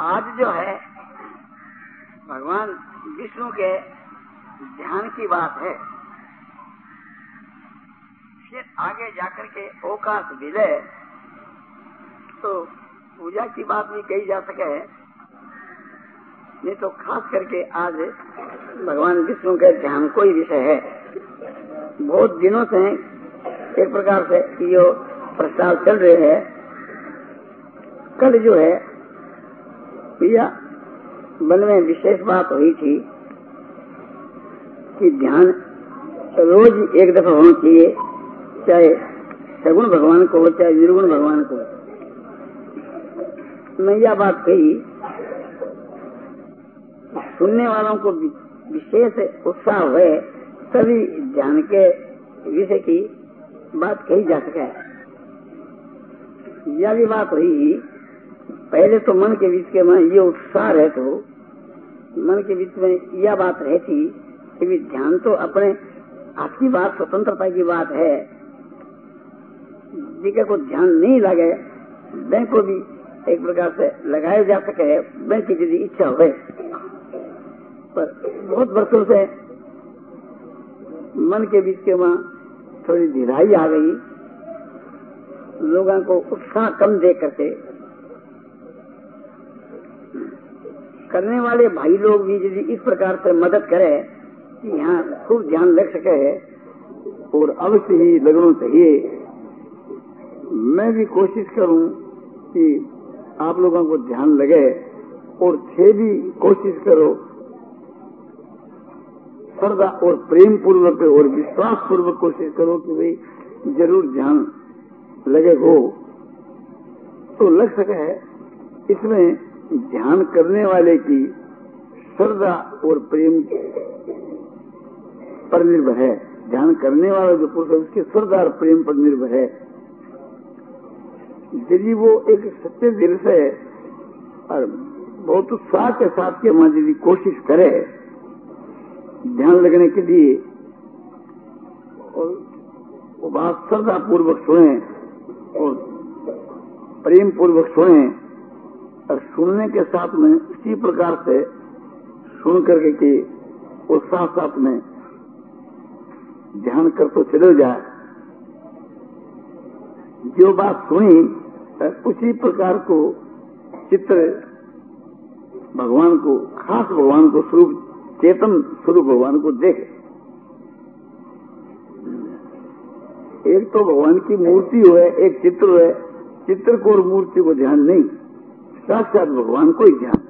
आज जो है, भगवान विष्णु के ध्यान की बात है। फिर आगे जाकर के ओकाश विलय तो पूजा की बात भी कही जा सके। नहीं तो खास करके आज भगवान विष्णु के ध्यान को ही विषय है। बहुत दिनों से एक प्रकार से ये प्रस्ताव चल रहे हैं। कल जो है भैया मन में विशेष बात हुई थी कि ध्यान रोज एक दफ़ा होना चाहिए, चाहे सगुण भगवान को हो, चाहे निर्गुण भगवान को मैं यह बात कही, सुनने वालों को विशेष उत्साह हुए, तभी ध्यान के विषय की बात कही जा सके। यह भी बात हुई पहले तो मन के बीच के में ये उत्साह रहे तो मन के बीच में यह बात रहती कि ध्यान तो अपने आपकी बात, स्वतंत्रता की बात है। जिके को ध्यान नहीं लगे बैंक को भी एक प्रकार से लगाया जा सके बैंक की यदि इच्छा हो पर बहुत वर्षों से मन के बीच के वहाँ थोड़ी ढिलाई आ गई। लोगों को उत्साह कम दे करके करने वाले भाई लोग भी यदि इस प्रकार से मदद करे कि यहाँ खूब ध्यान रख सके और अवश्य ही लगना चाहिए मैं भी कोशिश करूँ कि आप लोगों को ध्यान लगे और थे भी कोशिश करो। श्रद्धा और प्रेम पूर्वक और विश्वास पूर्वक कोशिश करो कि भाई ज़रूर ध्यान लगे हो। तो लग सके इसमें ध्यान करने वाले की श्रद्धा और प्रेम पर निर्भर है। ध्यान करने वाला जो पुरुष है, उसकी श्रद्धा और प्रेम पर निर्भर है। यदि वो एक सच्चे दिल से और बहुत उत्साह के साथ के माँ यदि कोशिश करे, ध्यान लगने के लिए और वो बात श्रद्धा पूर्वक सुने और प्रेम पूर्वक सुने और सुनने के साथ में इसी प्रकार से सुन करके कि उस साथ साथ में ध्यान कर तो चले जाए। जो बात सुनी उसी प्रकार को चित्र भगवान को, खास भगवान को स्वरूप, चेतन स्वरूप भगवान को देखे। एक तो भगवान की मूर्ति हो एक चित्र है चित्र को और मूर्ति को ध्यान नहीं। साक्षात भगवान को ही ध्यान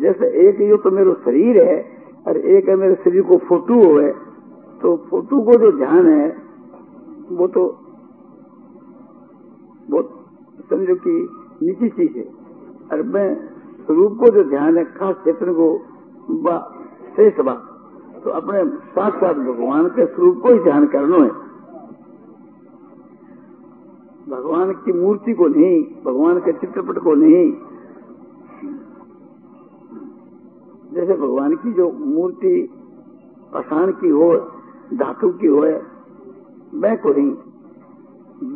जैसे एक यो तो मेरा शरीर है और एक है मेरे शरीर को फ़ोटो है तो फ़ोटो को जो ध्यान है, वो तो बहुत समझो कि निजी चीज़ है। और मैं स्वरूप को जो ध्यान है, खास चेतन को शेष बात। तो अपने साथ साथ भगवान के स्वरूप को ही ध्यान करना है। भगवान की मूर्ति को नहीं, भगवान के चित्रपट को नहीं। जैसे भगवान की जो मूर्ति पाषाण की हो, धातु की हो वह को नहीं।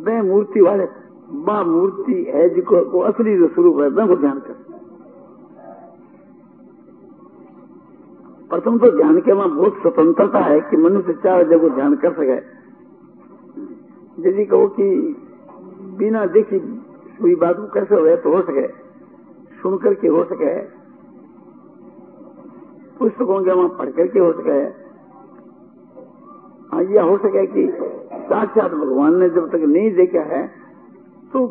वह मूर्ति वाले बा मूर्ति है जिसको को असली जो स्वरूप है वह को ध्यान कर। प्रथम तो ध्यान के वहाँ बहुत स्वतंत्रता है कि मनुष्य चार जगह ध्यान कर सके। यदि कहो कि बिना देखी हुई बात कैसे हो तो हो सके, सुन करके हो सके। पुस्तकों के वहाँ पढ़ करके हो सके। हाँ यह हो सके कि साक्षात भगवान ने जब तक नहीं देखा है तो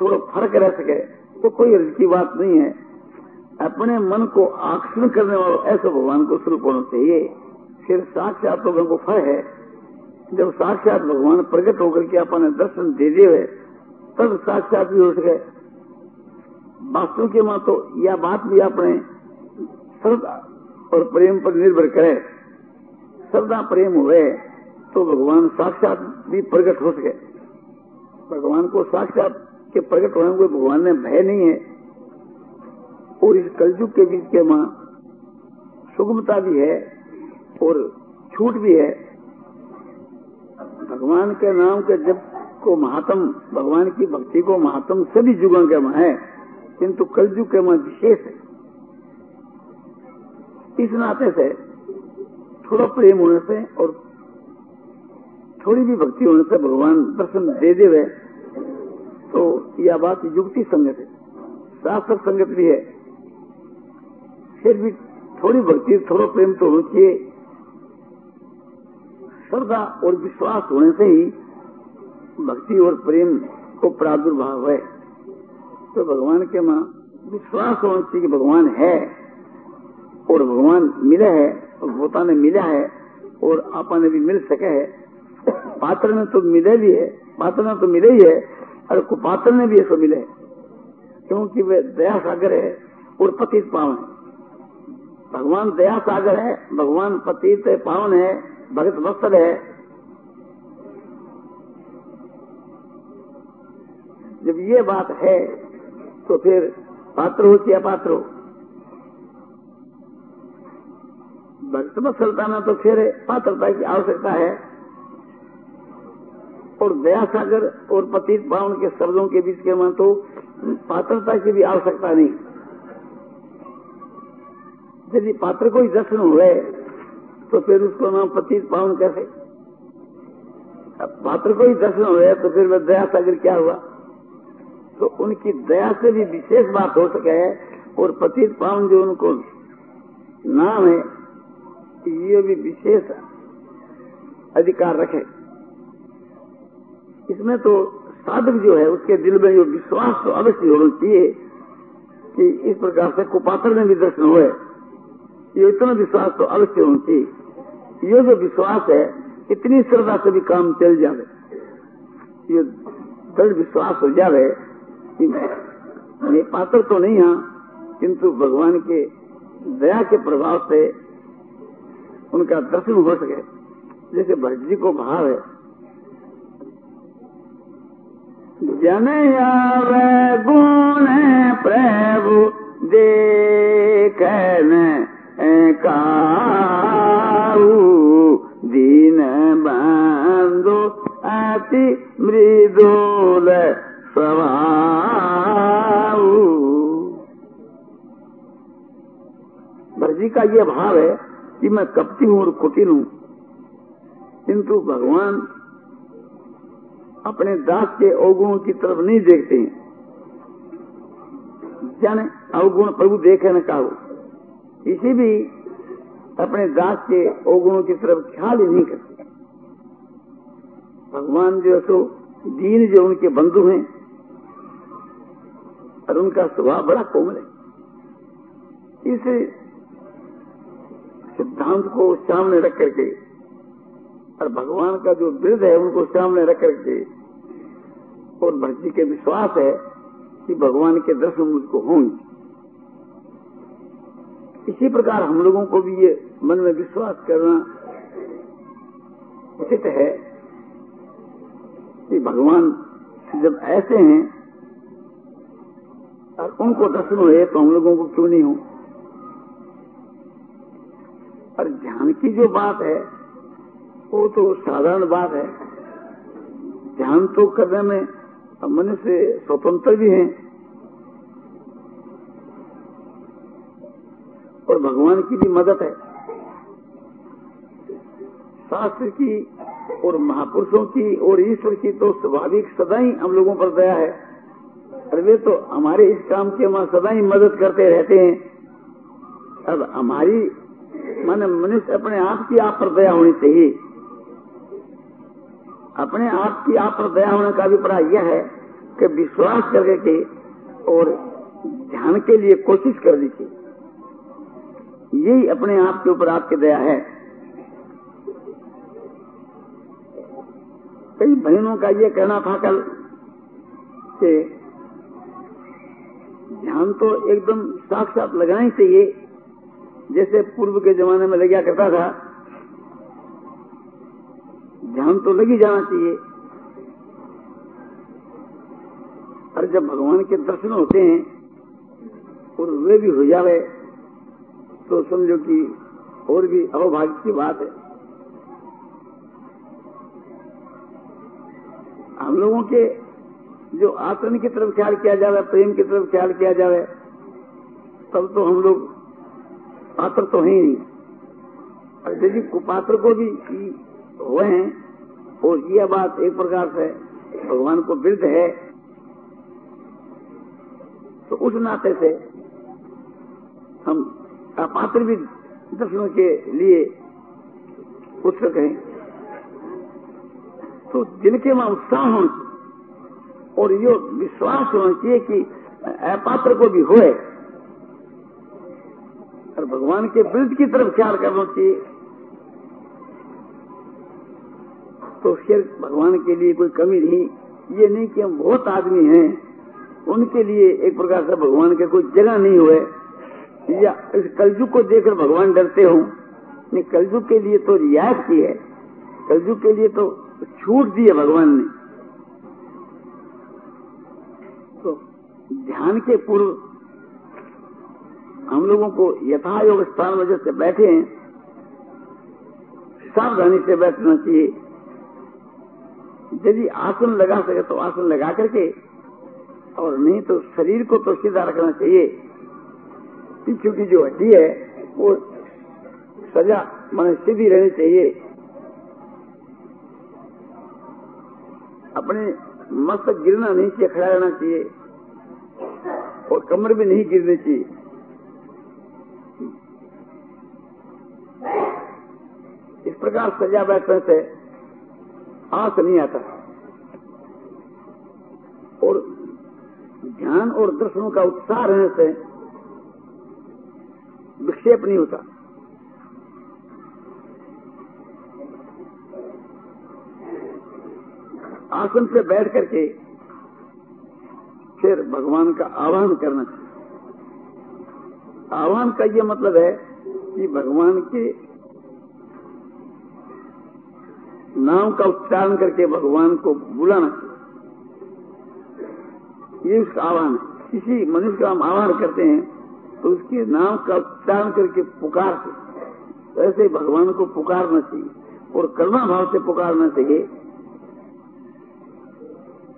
थोड़ा फ़र्क रह सके तो कोई की बात नहीं है। अपने मन को आकर्षण करने वालों, ऐसे भगवान को स्वरूप होना चाहिए। फिर साक्षात लोगों को फल है। जब साक्षात भगवान प्रकट होकर के अपने दर्शन दे दिए तब साक्षात भी हो सके वास्तव के माँ तो यह बात भी अपने श्रद्धा और प्रेम पर निर्भर करे। श्रद्धा, प्रेम हुए तो भगवान साक्षात भी प्रकट हो सके। भगवान को साक्षात के प्रकट होने को भगवान ने भय नहीं है। और इस कलयुग के बीच के माँ सुगमता भी है और छूट भी है। भगवान के नाम के जब को महात्म, भगवान की भक्ति को महात्म सभी युगों के है, किंतु कलयुग के में विशेष है। इस नाते से थोड़ा प्रेम होने से और थोड़ी भी भक्ति होने से भगवान दर्शन दे देवे तो यह बात युक्ति संगत है। शास्त्र संगत भी है। फिर भी थोड़ी भक्ति, थोड़ा प्रेम तो होना चाहिए। श्रद्धा और विश्वास होने से ही भक्ति और प्रेम को प्रादुर्भाव है। तो भगवान के माँ विश्वास होना चाहिए कि भगवान है और भगवान मिला है, और भोता ने मिला है, और आपा ने भी मिल सके है। पात्र ने तो मिले भी है, पात्र ने तो मिले ही है, और कुपात्र ने भी ऐसा मिले क्योंकि वे दया सागर है और पतित पावन है। भगवान दया सागर है, भगवान पतित पावन है, भगत वस्त्र है जब ये बात है तो फिर पात्र हो या पात्र हो? भक्त वत्सलता में तो फिर पात्रता की आवश्यकता है। और दया सागर और पतित पावन के शब्दों के बीच के में तो पात्रता की भी आवश्यकता नहीं। यदि पात्र को ही दर्शन हुए तो फिर उसको नाम पतित पावन कैसे? पात्र को ही दर्शन हुए तो फिर वह दया सागर क्या हुआ? तो उनकी दया से भी विशेष बात हो सके और पतित पावन जो उनको नाम है, ये भी विशेष अधिकार रखे। इसमें तो साधक जो है, उसके दिल में जो विश्वास तो अवश्य होना चाहिए कि इस प्रकार से कुपात्र में भी दर्शन हुए। ये इतना विश्वास तो अवश्य होना चाहिए। ये जो विश्वास है, इतनी श्रद्धा से भी काम चल जावे। ये दृढ़ विश्वास हो जावे कि पात्र तो नहीं हाँ किंतु भगवान के दया के प्रभाव से उनका दर्शन हो सके। जैसे भट्ट जी को भाव है। जन गुण प्रभु, देखन काऊ। दीन बंदो अति मृदुल स्वभाव। भरजी का ये भाव है कि मैं कपटी हूँ और कुटिल हूँ। किंतु भगवान अपने दास के अवगुणों की तरफ़ नहीं देखते हैं। जाने अवगुण प्रभु देखे न कहो इसी भी अपने दास के अवगुणों की तरफ़ ख्याल ही नहीं करते। भगवान जो सो दीन जो उनके बंधु हैं और उनका स्वभाव बड़ा कोमल है। इस सिद्धांत को सामने रख करके, और भगवान का जो वृद्ध है उनको सामने रख करके, और भक्ति के विश्वास है कि भगवान के दर्शन मुझको होंगे। इसी प्रकार हम लोगों को भी ये मन में विश्वास करना उचित है कि भगवान जब ऐसे हैं, और उनको दर्शन हुए तो हम लोगों को क्यों नहीं हो? की जो बात है, वो तो साधारण बात है। ध्यान तो करने में मनुष्य स्वतंत्र भी हैं। और भगवान की भी मदद है। शास्त्र की और महापुरुषों की और ईश्वर की तो स्वाभाविक सदा ही हम लोगों पर दया है। और वे तो हमारे इस काम के वहाँ सदा ही मदद करते रहते हैं। अब हमारी माने मनुष्य अपने आप की आप पर दया होनी चाहिए अपने आप की आप पर दया होने का अभिप्राय यह है कि विश्वास करके के और ध्यान के लिए कोशिश कर दीजिए यही अपने आप के ऊपर आपकी दया है कई बहनों का ये कहना था कल कि ध्यान तो एकदम साक्षात लगाना ही चाहिए जैसे पूर्व के जमाने में लगा करता था, ध्यान तो लगी जाना चाहिए। और जब भगवान के दर्शन होते हैं और वे भी हो जावे तो समझो कि और भी अवभाग्य की बात है। हम लोगों के जो आसन की तरफ़ ख्याल किया जावे, प्रेम की तरफ़ ख्याल किया जावे, तब तो हम लोग पात्र तो है नहीं और यदि कुपात्र को भी हुए हैं। और यह बात एक प्रकार से भगवान को विरुद्ध है। तो उस नाते से हम अपात्र भी दर्शनों के लिए उत्सुक हैं। तो जिनके में उत्साह होना चाहिए और ये विश्वास होना चाहिए कि अपात्र को भी होए। और भगवान के विरुद्ध की तरफ़ ख्याल करना चाहिए। तो फिर भगवान के लिए कोई कमी नहीं। ये नहीं कि हम बहुत आदमी हैं, उनके लिए एक प्रकार से भगवान के कोई जगह नहीं हुए। या इस कलयुग को देखकर भगवान डरते हो, नहीं के लिए तो रियायत की है। कलयुग के लिए तो छूट दी है भगवान ने। तो ध्यान के पूर्व हम लोगों को यथा योग स्थान वजह से बैठे सावधानी से बैठना चाहिए। यदि आसन लगा सके तो आसन लगा करके, और नहीं तो शरीर को तो सीधा रखना चाहिए। पीछू की जो हड्डी है, वो सजा मन सीधी रहनी चाहिए। अपने मस्तक गिरना नहीं चाहिए, खड़ा रहना चाहिए, और कमर भी नहीं गिरनी चाहिए। इस प्रकार सजा बैठने से आँख नहीं आता। और ध्यान और दर्शनों का उत्साह रहने से विक्षेप नहीं होता। आसन पे बैठ करके फिर भगवान का आह्वान करना। चाहिए आह्वान का ये मतलब है कि भगवान के नाम का उच्चारण करके भगवान को बुलाना ये उसका आह्वान है। किसी मनुष्य का हम आह्वान करते हैं तो उसके नाम का उच्चारण करके पुकार तो ऐसे भगवान को पुकारना चाहिए, और करुणा भाव से पुकारना चाहिए।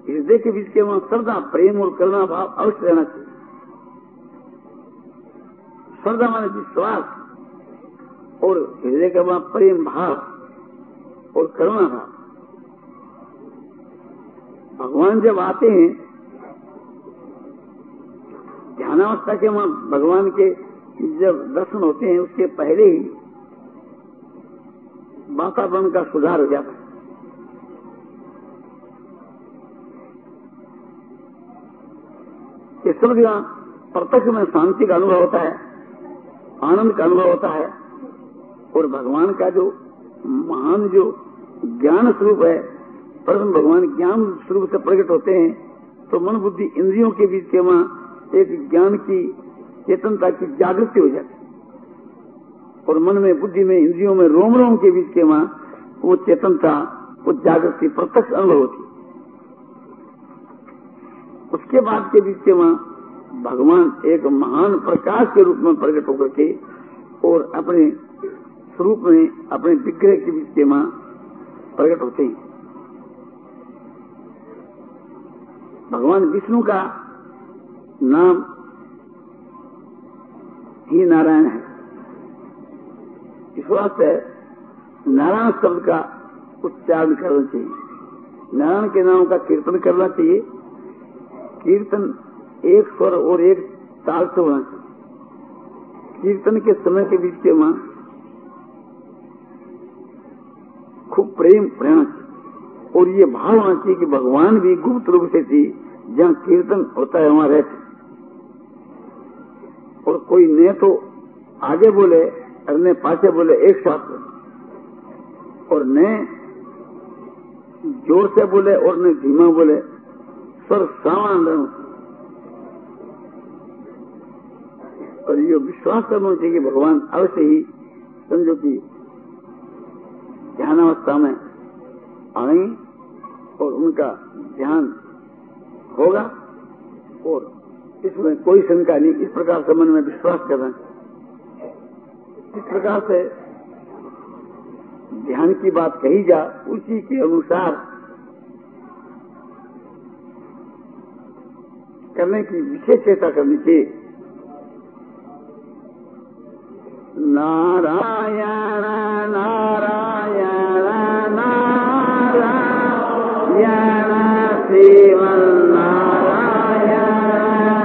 हृदय के बीच के वहाँ श्रद्धा, प्रेम और करुणा भाव अवश्य रहना चाहिए। श्रद्धा माने विश्वास और हृदय का वहाँ प्रेम भाव। और करुणा। भाव भगवान जब आते हैं, ध्यानावस्था के वहाँ भगवान के जब दर्शन होते हैं, उसके पहले ही वातावरण का सुधार हो जाता है। ये सब जगह प्रत्यक्ष में शांति का अनुभव होता है, आनंद का अनुभव होता है, और भगवान का जो महान जो ज्ञान स्वरूप है, परम भगवान ज्ञान स्वरूप से प्रकट होते हैं तो मन बुद्धि इंद्रियों के बीच के वहाँ एक ज्ञान की चेतनता की जागृति हो जाती और मन में, बुद्धि में, इंद्रियों में रोम रोम के बीच के वहाँ वो चेतनता, वो जागृति प्रत्यक्ष अनुभव होती उसके बाद के बीच के वहाँ भगवान एक महान प्रकाश के रूप में प्रकट होकर के और अपने स्वरूप में, अपने विग्रह के बीच के वहाँ प्रकट होते हैं भगवान विष्णु का नाम ही नारायण है। इस वास्ते नारायण शब्द का उच्चारण करना चाहिए। नारायण के नाम का कीर्तन करना चाहिए। कीर्तन एक स्वर और एक ताल से होना चाहिए। कीर्तन के समय के बीच के वहाँ खूब प्रेम चाहिए और ये भाव होना चाहिए कि भगवान भी गुप्त रूप से थी, जहाँ कीर्तन होता है, वहाँ रहते और कोई ने तो आगे बोले, और ने पाछे बोले, एक साथ। और ने ज़ोर से बोले, और ने धीमा बोले स्वर सामान और ये विश्वास करना चाहिए कि भगवान अवश्य ही समझो कि ध्यानावस्था में आएँगे और उनका ध्यान होगा और इसमें कोई शंका नहीं, इस प्रकार से मन में विश्वास करना इस प्रकार से ध्यान की बात कही जा, उसी के अनुसार करने की विशेष चेष्टा करनी चाहिए। नारायण नारायण। नारायण श्रीमन नारायण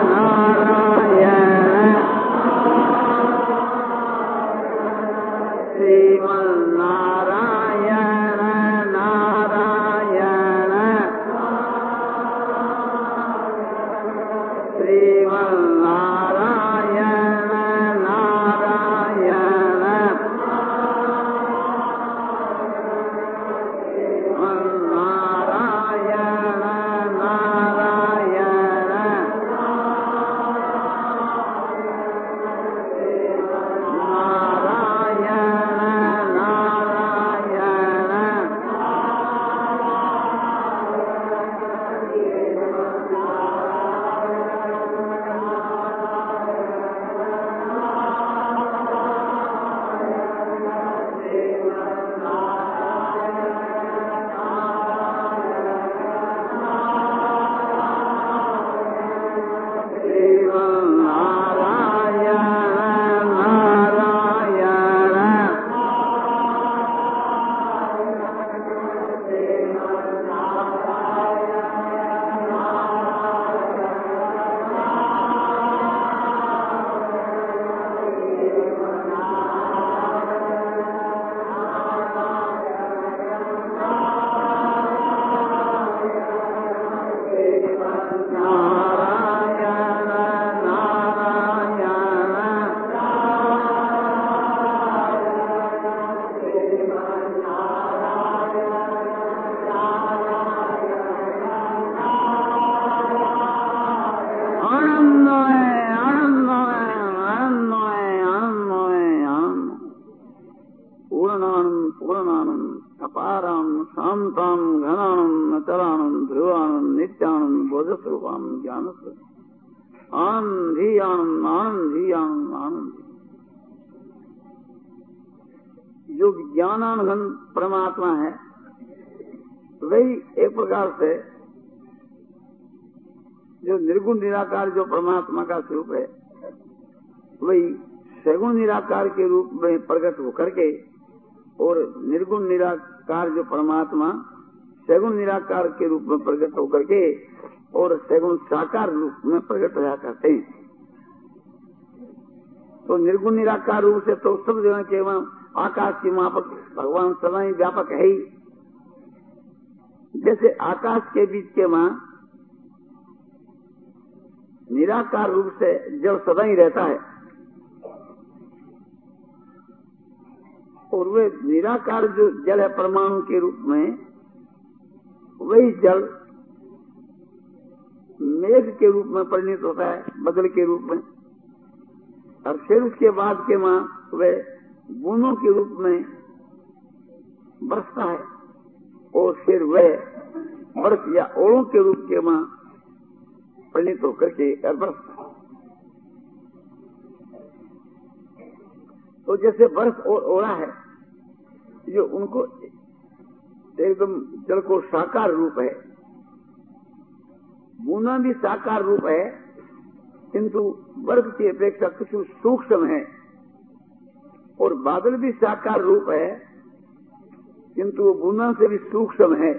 नारायण श्रीमन अपारानंद शांतानंद घनानंद अचलानंद ध्रुवानंद नित्यानंद बोधस्वरूपानंद ज्ञान आनंद ही आनंद आनंद ही आनंद आनंद जो ज्ञानानघन परमात्मा है, वही एक प्रकार से जो निर्गुण निराकार जो परमात्मा का स्वरूप है, वही सगुण निराकार के रूप में प्रकट होकर के और निर्गुण निराकार जो परमात्मा, सगुण निराकार के रूप में प्रकट होकर के और सगुण साकार रूप में प्रकट होया करते हैं। तो निर्गुण निराकार रूप से तो सब जगह केवल आकाश की मापक भगवान सदा ही व्यापक है ही। जैसे आकाश के बीच के वहाँ निराकार रूप से जल सदा ही रहता है। और वे निराकार जो जल है परमाणु के रूप में, वही जल मेघ के रूप में परिणित होता है, बदल के रूप में। और फिर उसके बाद के माँ वे बूंदों के रूप में बरसता है, और फिर वह बर्फ़ या ओड़ों के रूप के माँ परिणित होकर के बरसता है। तो जैसे बर्फ़ और ओढ़ा है जो उनको एकदम जल को साकार रूप है। बूंदा भी साकार रूप है, किंतु वर्ग की अपेक्षा कुछ सूक्ष्म है और बादल भी साकार रूप है, किंतु वो बूंदा से भी सूक्ष्म है।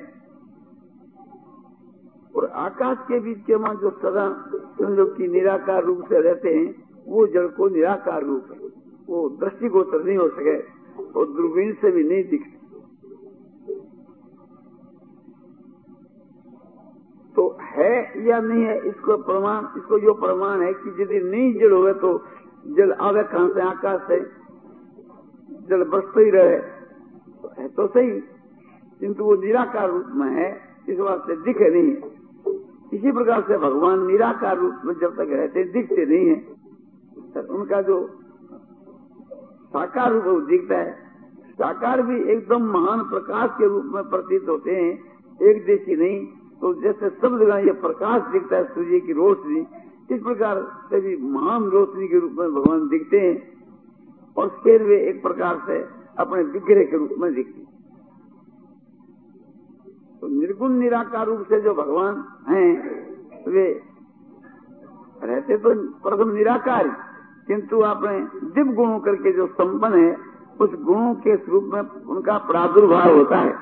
और आकाश के बीच के माँ जो सदा समझो की निराकार रूप से रहते हैं, वो जल को निराकार रूप है। वो दृष्टिगोचर नहीं हो सके। और दूरबीन से भी नहीं दिखते। तो है या नहीं है, इसको प्रमाण, इसको जो प्रमाण है कि यदि नहीं जल हो तो जल आवे कहाँ से? आकाश से। जल बसते ही रहे। तो है तो सही, किंतु वो निराकार रूप में है, इस वास्ते दिखे नहीं इसी प्रकार से भगवान निराकार रूप में जब तक रहते, दिखते नहीं है तो उनका जो साकार रूप दिखता है। साकार भी एकदम महान प्रकाश के रूप में प्रतीत होते हैं, एक देशी नहीं तो जैसे सब जगह ये प्रकाश दिखता है, सूर्य की रोशनी, इस प्रकार से भी महान रोशनी के रूप में भगवान दिखते हैं, और फिर वे एक प्रकार से अपने विग्रह के रूप में दिखते हैं। तो निर्गुण निराकार रूप से जो भगवान हैं, वे रहते तो प्रथम निराकार। किंतु अपने दिव्य गुणों करके जो संपन्न है, उस गुणों के स्वरूप में उनका प्रादुर्भाव होता है।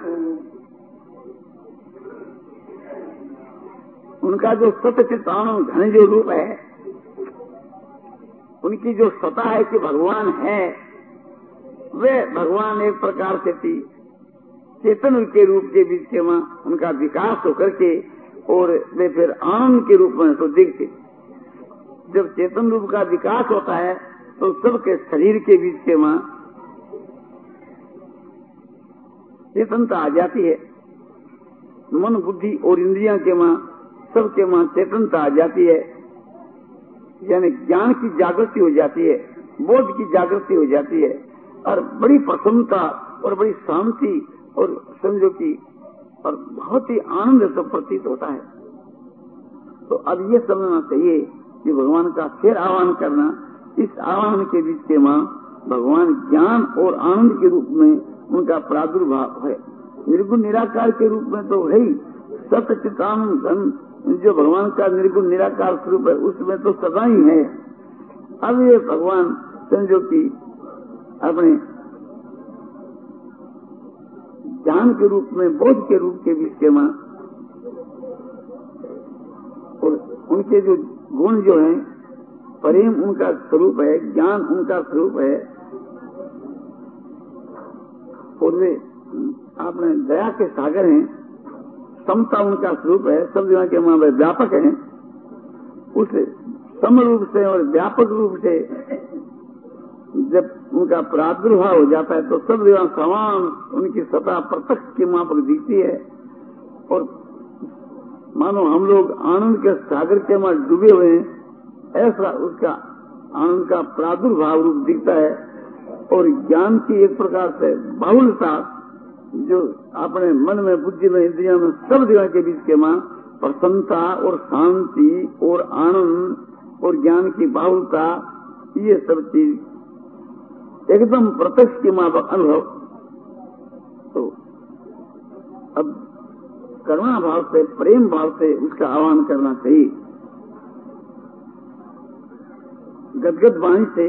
उनका जो सत्यचितानु घन जो रूप है, उनकी जो सता है कि भगवान है, वे भगवान एक प्रकार से थी चेतन के रूप के बीच वहाँ उनका विकास होकर के और वे फिर आनंद के रूप में तो दिखते जब चेतन रूप का विकास होता है तो सबके शरीर के बीच के वहाँ चेतनता आ जाती है। मन, बुद्धि और इंद्रिया के वहाँ, सबके वहाँ चेतनता आ जाती है। यानी ज्ञान की जागृति हो जाती है, बोध की जागृति हो जाती है। और बड़ी प्रसन्नता और बड़ी शांति और समझो की और बहुत ही आनंद से प्रतीत होता है। तो अब ये समझना चाहिए कि भगवान का फिर आह्वान करना, इस आह्वान के बीच के माँ भगवान ज्ञान और आनंद के रूप में उनका प्रादुर्भाव है। निर्गुण निराकार के रूप में तो है ही। सत्य चितानंद धन जो भगवान का निर्गुण निराकार स्वरूप है, उसमें तो सदा ही है। अब ये भगवान संजो की अपने ज्ञान के रूप में, बोध के रूप के बीच के माँ और उनके जो गुण जो है, प्रेम उनका स्वरूप है, ज्ञान उनका स्वरूप है। और वे, आपने दया के सागर हैं, समता उनका स्वरूप है, सब जगह के वहाँ व्यापक है। उस सम रूप से और व्यापक रूप से जब उनका प्रादुर्भाव हो जाता है तो सब जगह समान उनकी सतह प्रत्यक्ष की वहाँ पर दिखती है। और मानो हम लोग आनंद के सागर के वहाँ डूबे हुए हैं, ऐसा उसका आनंद का प्रादुर्भाव रूप दिखता है। और ज्ञान की एक प्रकार से बाहुलता जो अपने मन में, बुद्धि में, इंद्रिया में सब जगह के बीच के माँ, प्रसन्नता और शांति और आनंद और ज्ञान की बाहुलता ये सब चीज़ एकदम प्रत्यक्ष की माँ अनुभव। तो अब करुणा भाव से, प्रेम भाव से उसका आह्वान करना चाहिए। गदगद वाणी से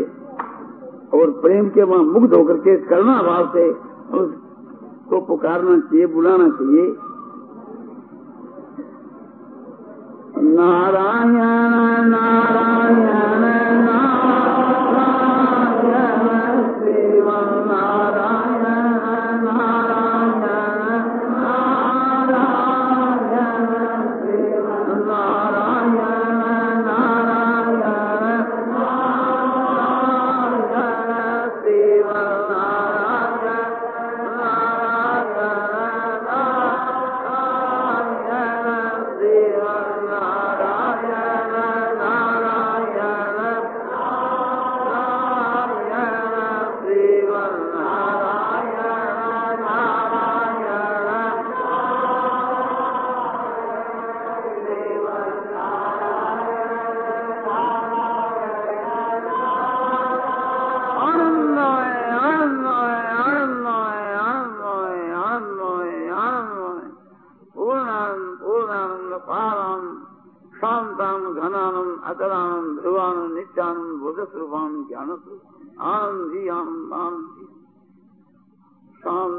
और प्रेम के वहाँ मुग्ध होकर के करुणा भाव से उसको पुकारना चाहिए, बुलाना चाहिए। नारायण नारायण नारायण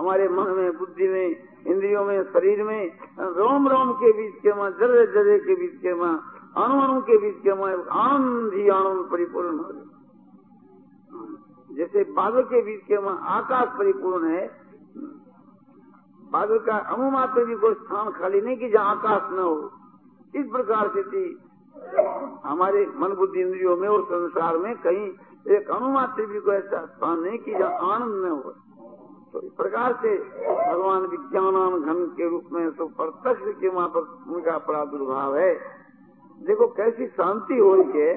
हमारे मन में, बुद्धि में, इंद्रियों में, शरीर में, रोम रोम के बीच के माँ जरे जरे के बीच के माँ, अणु अणु के बीच के माँ, आनंद ही आनंद परिपूर्ण हो रहे जैसे बादल के बीच के माँ, आकाश परिपूर्ण है, बादल का अणु मात्र भी कोई स्थान खाली नहीं कि जहाँ आकाश न हो। इस प्रकार से थी हमारे मन बुद्धि इंद्रियों में और संसार में कहीं एक अनुमात्र भी कोई ऐसा स्थान नहीं कि जहाँ आनंद न हो। तो इस प्रकार से भगवान विज्ञान घन के रूप में तो प्रत्यक्ष के वहाँ पर उनका प्रादुर्भाव है। देखो, कैसी शांति हो रही है।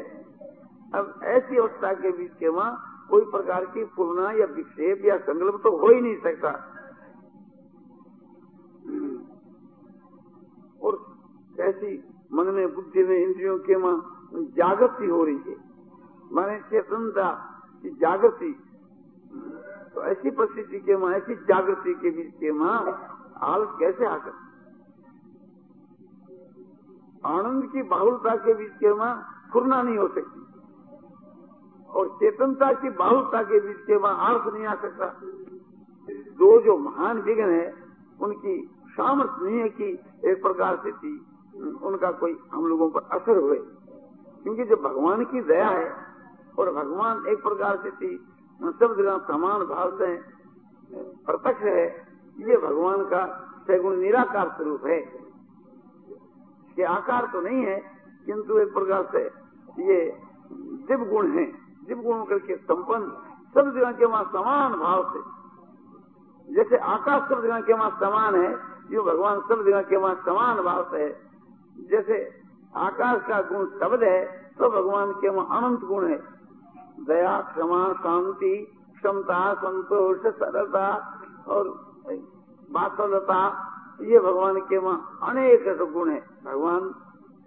अब ऐसी अवस्था के बीच के वहाँ कोई प्रकार की पूर्णा या विक्षेप या संकल्प तो हो ही नहीं सकता। और कैसी मन में बुद्धि में इंद्रियों के वहाँ जागृति हो रही है। माने चेतनता की जागृति तो ऐसी परिस्थिति के वहाँ ऐसी जागृति के बीच के माँ आलस कैसे आ सकता? आनंद की बाहुलता के बीच के वहाँ फुरना नहीं हो सकती। और चेतनता की बाहुलता के बीच के वहाँ आर्थ नहीं आ सकता। दो जो महान विघ्न है, उनकी सामर्थ्य नहीं है कि एक प्रकार से थी, उनका कोई हम लोगों पर असर हुए। क्योंकि जो भगवान की दया है, और भगवान एक प्रकार से थी सब जगह समान भाव से प्रत्यक्ष है, ये भगवान का सगुण निराकार स्वरूप है। इसके आकार तो नहीं है, किंतु एक प्रकार से ये दिव्य गुण है। दिव्य गुण करके संपन्न सब जगह के वहाँ समान भाव से। जैसे आकाश सब जगह के वहाँ समान है जो भगवान सब जगह के वहाँ समान भाव से है। जैसे आकाश का गुण शब्द है तो भगवान के वहाँ अनंत गुण है। दया, क्षमा, शांति, क्षमता, संतोष, सरलता और बात्सलता ये भगवान के वहाँ अनेक गुण है। भगवान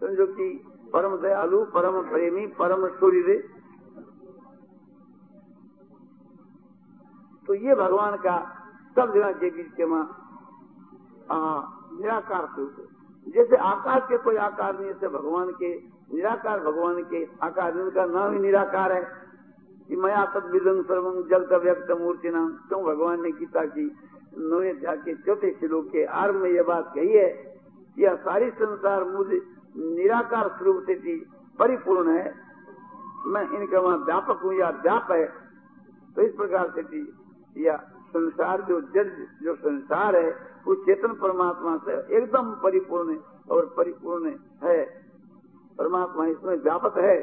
समझो कि परम दयालु, परम प्रेमी, परम सूर्य तो ये भगवान का सब जगह के बीच के वहाँ निराकार स्वरूप जैसे आकाश के कोई आकार नहीं, ऐसे भगवान के, निराकार भगवान के आकार उनका नाम ही निराकार है। कि मया तद विदन सर्वम जगत व्यक्त मूर्ति नाम क्यों भगवान ने गीता की नवे के चौथे श्लोक के आरंभ में यह बात कही है यह सारी संसार मुझे निराकार स्वरूप से थी परिपूर्ण है। मैं इनका वहाँ व्यापक हूँ या व्याप है। तो इस प्रकार से थी या संसार जो जज जो संसार है वो चेतन परमात्मा से एकदम परिपूर्ण और परिपूर्ण है। परमात्मा इसमें व्यापक है।